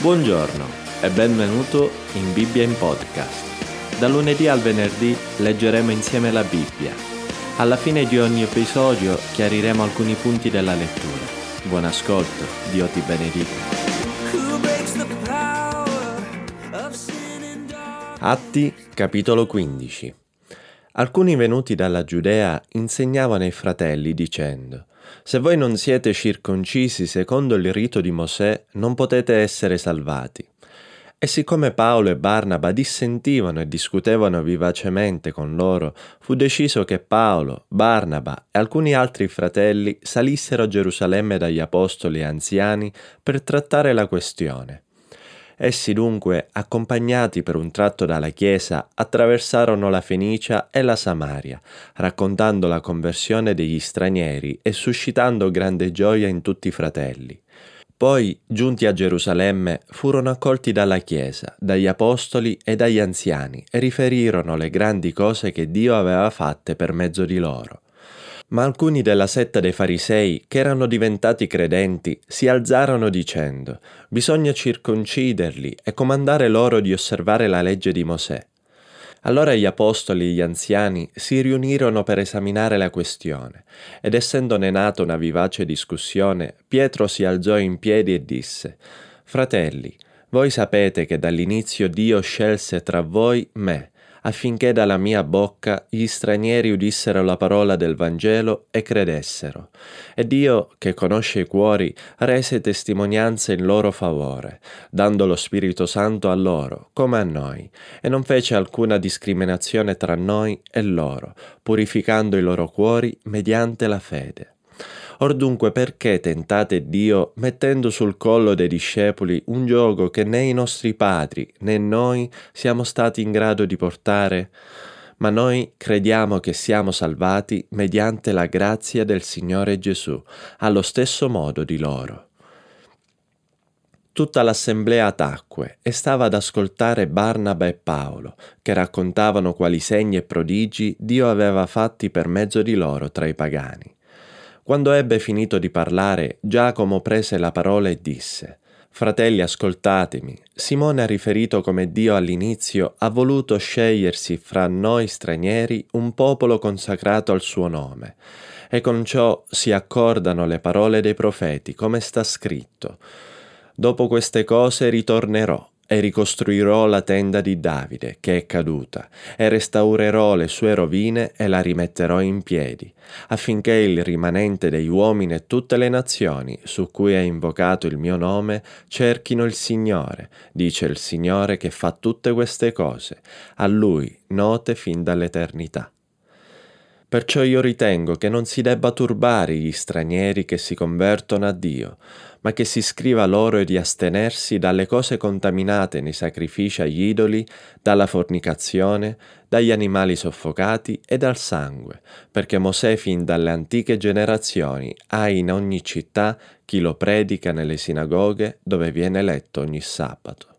Buongiorno e benvenuto in Bibbia in podcast. Da lunedì al venerdì leggeremo insieme la Bibbia. Alla fine di ogni episodio chiariremo alcuni punti della lettura. Buon ascolto, Dio ti benedica. Atti capitolo 15 Alcuni venuti dalla Giudea insegnavano ai fratelli dicendo se voi non siete circoncisi secondo il rito di Mosè, non potete essere salvati. E siccome Paolo e Barnaba dissentivano e discutevano vivacemente con loro, fu deciso che Paolo, Barnaba e alcuni altri fratelli salissero a Gerusalemme dagli apostoli e anziani per trattare la questione. Essi dunque, accompagnati per un tratto dalla Chiesa, attraversarono la Fenicia e la Samaria, raccontando la conversione degli stranieri e suscitando grande gioia in tutti i fratelli. Poi, giunti a Gerusalemme, furono accolti dalla Chiesa, dagli Apostoli e dagli anziani e riferirono le grandi cose che Dio aveva fatte per mezzo di loro. Ma alcuni della setta dei farisei, che erano diventati credenti, si alzarono dicendo, bisogna circonciderli e comandare loro di osservare la legge di Mosè. Allora gli apostoli e gli anziani si riunirono per esaminare la questione, ed essendone nata una vivace discussione, Pietro si alzò in piedi e disse, Fratelli, voi sapete che dall'inizio Dio scelse tra voi me, affinché dalla mia bocca gli stranieri udissero la parola del Vangelo e credessero. E Dio, che conosce i cuori, rese testimonianza in loro favore, dando lo Spirito Santo a loro, come a noi, e non fece alcuna discriminazione tra noi e loro, purificando i loro cuori mediante la fede. Or dunque perché tentate Dio mettendo sul collo dei discepoli un gioco che né i nostri padri né noi siamo stati in grado di portare? Ma noi crediamo che siamo salvati mediante la grazia del Signore Gesù, allo stesso modo di loro. Tutta l'assemblea tacque e stava ad ascoltare Barnaba e Paolo, che raccontavano quali segni e prodigi Dio aveva fatti per mezzo di loro tra i pagani. Quando ebbe finito di parlare, Giacomo prese la parola e disse, Fratelli, ascoltatemi. Simone ha riferito come Dio all'inizio ha voluto scegliersi fra noi stranieri un popolo consacrato al suo nome. E con ciò si accordano le parole dei profeti, come sta scritto. Dopo queste cose ritornerò e ricostruirò la tenda di Davide, che è caduta, e restaurerò le sue rovine e la rimetterò in piedi, affinché il rimanente degli uomini e tutte le nazioni su cui è invocato il mio nome cerchino il Signore, dice il Signore che fa tutte queste cose, a Lui note fin dall'eternità. Perciò io ritengo che non si debba turbare gli stranieri che si convertono a Dio, ma che si scriva loro di astenersi dalle cose contaminate nei sacrifici agli idoli, dalla fornicazione, dagli animali soffocati e dal sangue, perché Mosè fin dalle antiche generazioni ha in ogni città chi lo predica nelle sinagoghe dove viene letto ogni sabato.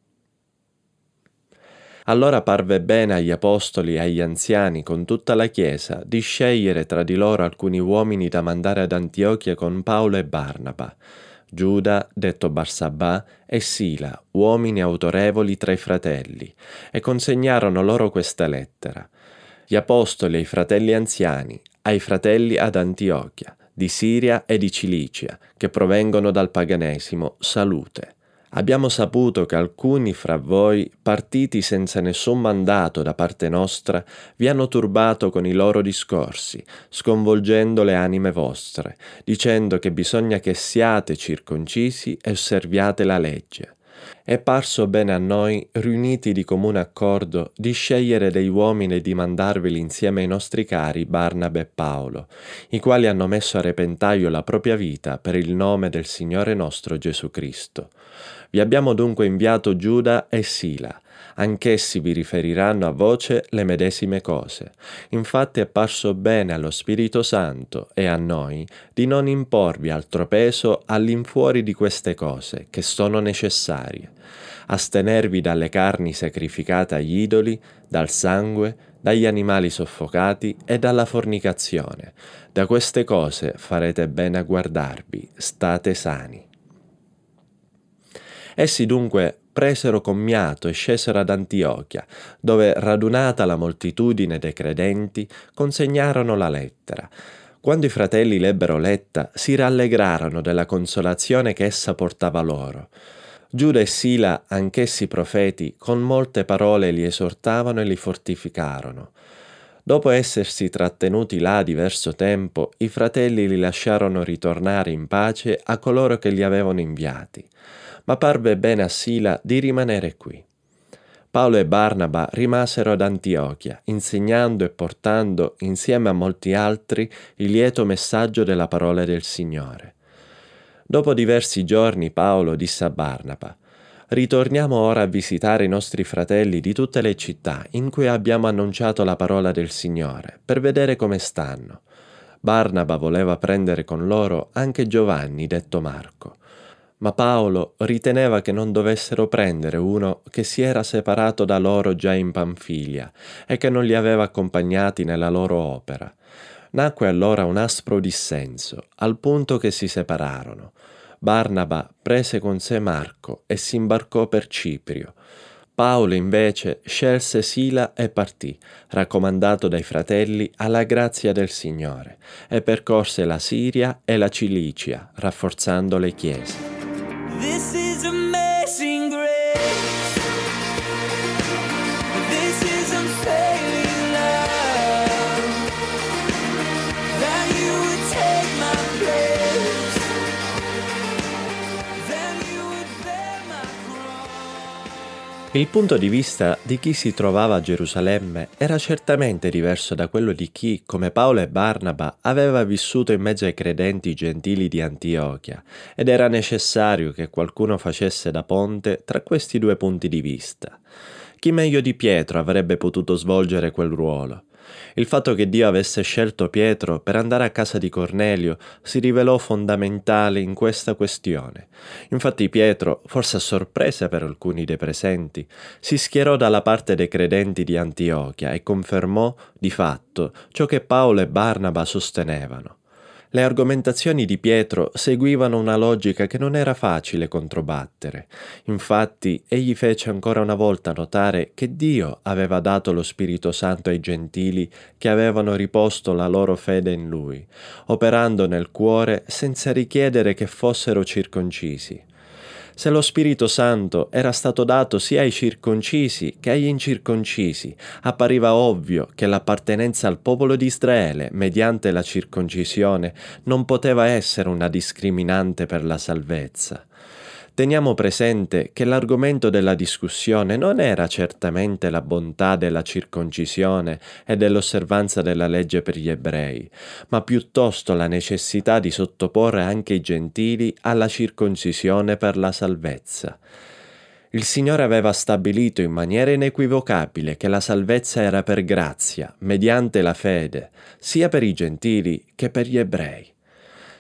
Allora parve bene agli apostoli e agli anziani con tutta la Chiesa di scegliere tra di loro alcuni uomini da mandare ad Antiochia con Paolo e Barnaba, Giuda, detto Barsabà, e Sila, uomini autorevoli tra i fratelli, e consegnarono loro questa lettera. Gli apostoli ai fratelli anziani, ai fratelli ad Antiochia, di Siria e di Cilicia, che provengono dal paganesimo, salute. Abbiamo saputo che alcuni fra voi, partiti senza nessun mandato da parte nostra, vi hanno turbato con i loro discorsi, sconvolgendo le anime vostre, dicendo che bisogna che siate circoncisi e osserviate la legge. È parso bene a noi, riuniti di comune accordo, di scegliere dei uomini e di mandarveli insieme ai nostri cari Barnaba e Paolo, i quali hanno messo a repentaglio la propria vita per il nome del Signore nostro Gesù Cristo. Vi abbiamo dunque inviato Giuda e Sila, anch'essi vi riferiranno a voce le medesime cose. Infatti è parso bene allo Spirito Santo e a noi di non imporvi altro peso all'infuori di queste cose, che sono necessarie. Astenervi dalle carni sacrificate agli idoli, dal sangue, dagli animali soffocati e dalla fornicazione. Da queste cose farete bene a guardarvi, state sani. Essi dunque presero commiato e scesero ad Antiochia, dove, radunata la moltitudine dei credenti, consegnarono la lettera. Quando i fratelli l'ebbero letta, si rallegrarono della consolazione che essa portava loro. Giuda e Sila, anch'essi profeti, con molte parole li esortavano e li fortificarono. Dopo essersi trattenuti là diverso tempo, i fratelli li lasciarono ritornare in pace a coloro che li avevano inviati, ma parve bene a Sila di rimanere qui. Paolo e Barnaba rimasero ad Antiochia, insegnando e portando, insieme a molti altri, il lieto messaggio della parola del Signore. Dopo diversi giorni Paolo disse a Barnaba, Ritorniamo ora a visitare i nostri fratelli di tutte le città in cui abbiamo annunciato la parola del Signore, per vedere come stanno. Barnaba voleva prendere con loro anche Giovanni, detto Marco. Ma Paolo riteneva che non dovessero prendere uno che si era separato da loro già in Panfilia e che non li aveva accompagnati nella loro opera. Nacque allora un aspro dissenso, al punto che si separarono. Barnaba prese con sé Marco e si imbarcò per Ciprio. Paolo invece scelse Sila e partì, raccomandato dai fratelli alla grazia del Signore, e percorse la Siria e la Cilicia, rafforzando le chiese. This is Il punto di vista di chi si trovava a Gerusalemme era certamente diverso da quello di chi, come Paolo e Barnaba, aveva vissuto in mezzo ai credenti gentili di Antiochia ed era necessario che qualcuno facesse da ponte tra questi due punti di vista. Chi meglio di Pietro avrebbe potuto svolgere quel ruolo? Il fatto che Dio avesse scelto Pietro per andare a casa di Cornelio si rivelò fondamentale in questa questione. Infatti Pietro, forse a sorpresa per alcuni dei presenti, si schierò dalla parte dei credenti di Antiochia e confermò di fatto ciò che Paolo e Barnaba sostenevano. Le argomentazioni di Pietro seguivano una logica che non era facile controbattere. Infatti, egli fece ancora una volta notare che Dio aveva dato lo Spirito Santo ai gentili che avevano riposto la loro fede in lui, operando nel cuore senza richiedere che fossero circoncisi. Se lo Spirito Santo era stato dato sia ai circoncisi che agli incirconcisi, appariva ovvio che l'appartenenza al popolo di Israele mediante la circoncisione non poteva essere una discriminante per la salvezza. Teniamo presente che l'argomento della discussione non era certamente la bontà della circoncisione e dell'osservanza della legge per gli ebrei, ma piuttosto la necessità di sottoporre anche i gentili alla circoncisione per la salvezza. Il Signore aveva stabilito in maniera inequivocabile che la salvezza era per grazia, mediante la fede, sia per i gentili che per gli ebrei.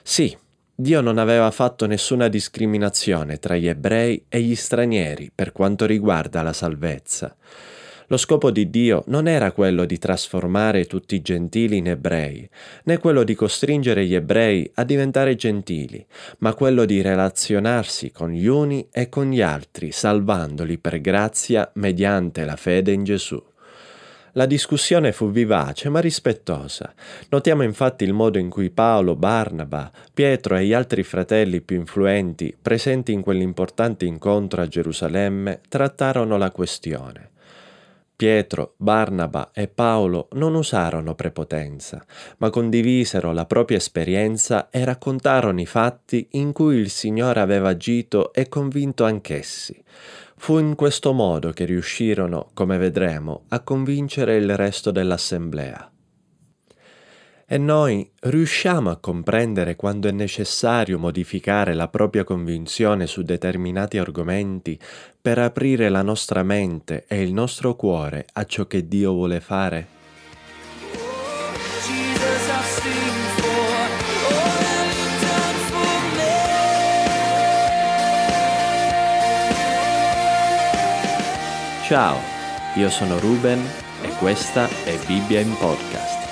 Sì, Dio non aveva fatto nessuna discriminazione tra gli ebrei e gli stranieri per quanto riguarda la salvezza. Lo scopo di Dio non era quello di trasformare tutti i gentili in ebrei, né quello di costringere gli ebrei a diventare gentili, ma quello di relazionarsi con gli uni e con gli altri, salvandoli per grazia mediante la fede in Gesù. La discussione fu vivace ma rispettosa. Notiamo infatti il modo in cui Paolo, Barnaba, Pietro e gli altri fratelli più influenti, presenti in quell'importante incontro a Gerusalemme, trattarono la questione. Pietro, Barnaba e Paolo non usarono prepotenza, ma condivisero la propria esperienza e raccontarono i fatti in cui il Signore aveva agito e convinto anch'essi. Fu in questo modo che riuscirono, come vedremo, a convincere il resto dell'assemblea. E noi riusciamo a comprendere quando è necessario modificare la propria convinzione su determinati argomenti per aprire la nostra mente e il nostro cuore a ciò che Dio vuole fare? Ciao, io sono Ruben e questa è Bibbia in Podcast.